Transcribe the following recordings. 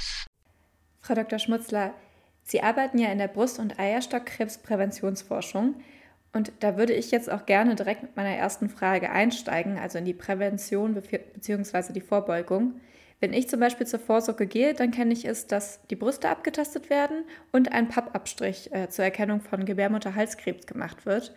Campus. Frau Dr. Schmutzler, Sie arbeiten ja in der Brust- und Eierstockkrebspräventionsforschung. Und da würde ich jetzt auch gerne direkt mit meiner ersten Frage einsteigen, also in die Prävention bzw. die Vorbeugung. Wenn ich zum Beispiel zur Vorsorge gehe, dann kenne ich es, dass die Brüste abgetastet werden und ein Pappabstrich äh, zur Erkennung von Gebärmutterhalskrebs gemacht wird.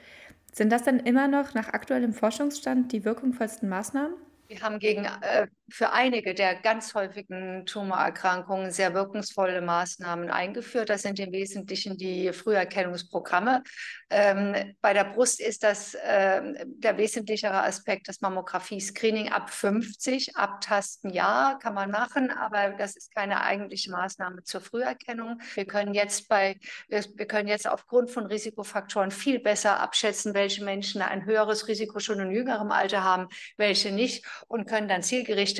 Sind das dann immer noch nach aktuellem Forschungsstand die wirkungsvollsten Maßnahmen? Wir haben gegen, äh, für einige der ganz häufigen Tumorerkrankungen sehr wirkungsvolle Maßnahmen eingeführt. Das sind im Wesentlichen die Früherkennungsprogramme. Ähm, bei der Brust ist das äh, der wesentlichere Aspekt das Mammographie-Screening ab 50. Abtasten ja, kann man machen, aber das ist keine eigentliche Maßnahme zur Früherkennung. Wir können jetzt bei, wir können jetzt aufgrund von Risikofaktoren viel besser abschätzen, welche Menschen ein höheres Risiko schon in jüngerem Alter haben, welche nicht und können dann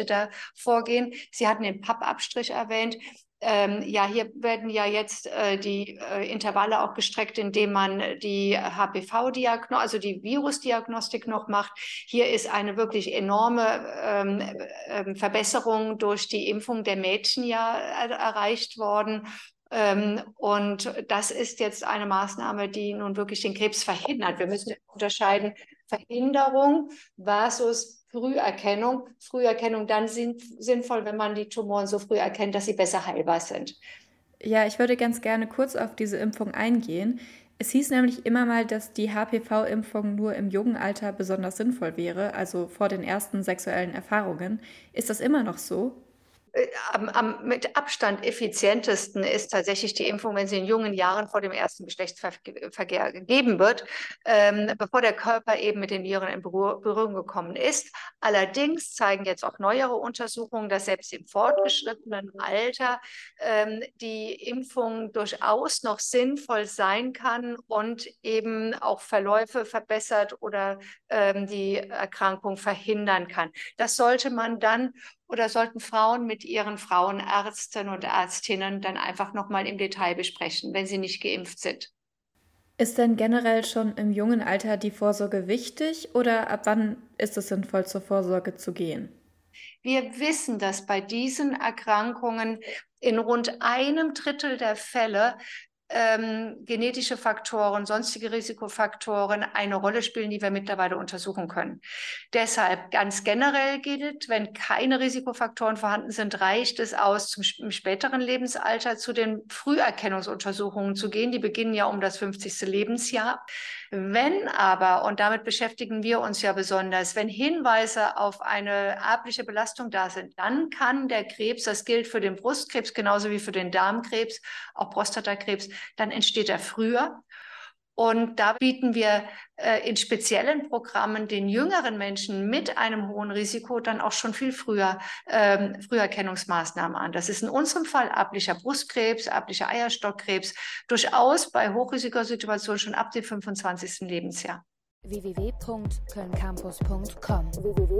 zielgerichteter vorgehen. Sie hatten den Pappabstrich erwähnt. Ähm, ja, hier werden ja jetzt äh, die äh, Intervalle auch gestreckt, indem man die HPV-Diagnostik, also die Virusdiagnostik noch macht. Hier ist eine wirklich enorme ähm, äh, Verbesserung durch die Impfung der Mädchen ja erreicht worden. Ähm, und das ist jetzt eine Maßnahme, die nun wirklich den Krebs verhindert. Wir müssen unterscheiden Verhinderung versus Früherkennung. Früherkennung dann sind, sinnvoll, wenn man die Tumoren so früh erkennt, dass sie besser heilbar sind. Ja, ich würde ganz gerne kurz auf diese Impfung eingehen. Es hieß nämlich immer mal, dass die HPV-Impfung nur im jungen Alter besonders sinnvoll wäre, also vor den ersten sexuellen Erfahrungen. Ist das immer noch so? Am, am, mit Abstand effizientesten ist tatsächlich die Impfung, wenn sie in jungen Jahren vor dem ersten Geschlechtsverkehr gegeben wird, ähm, bevor der Körper eben mit den Viren in Berührung gekommen ist. Allerdings zeigen jetzt auch neuere Untersuchungen, dass selbst im fortgeschrittenen Alter ähm, die Impfung durchaus noch sinnvoll sein kann und eben auch Verläufe verbessert oder ähm, die Erkrankung verhindern kann. Das sollte man dann oder sollten Frauen mit ihren Frauenärzten und Ärztinnen dann einfach nochmal im Detail besprechen, wenn sie nicht geimpft sind? Ist denn generell schon im jungen Alter die Vorsorge wichtig oder ab wann ist es sinnvoll, zur Vorsorge zu gehen? Wir wissen, dass bei diesen Erkrankungen in rund einem Drittel der Fälle ähm, genetische Faktoren, sonstige Risikofaktoren eine Rolle spielen, die wir mittlerweile untersuchen können. Deshalb ganz generell gilt, wenn keine Risikofaktoren vorhanden sind, reicht es aus, zum im späteren Lebensalter zu den Früherkennungsuntersuchungen zu gehen. Die beginnen ja um das 50. Lebensjahr. Wenn aber, und damit beschäftigen wir uns ja besonders, wenn Hinweise auf eine erbliche Belastung da sind, dann kann der Krebs, das gilt für den Brustkrebs genauso wie für den Darmkrebs, auch Prostatakrebs, dann entsteht er früher. Und da bieten wir äh, in speziellen Programmen den jüngeren Menschen mit einem hohen Risiko dann auch schon viel früher ähm, Früherkennungsmaßnahmen an. Das ist in unserem Fall erblicher Brustkrebs, erblicher Eierstockkrebs, durchaus bei Hochrisikosituationen schon ab dem 25. Lebensjahr www.kölncampus.com www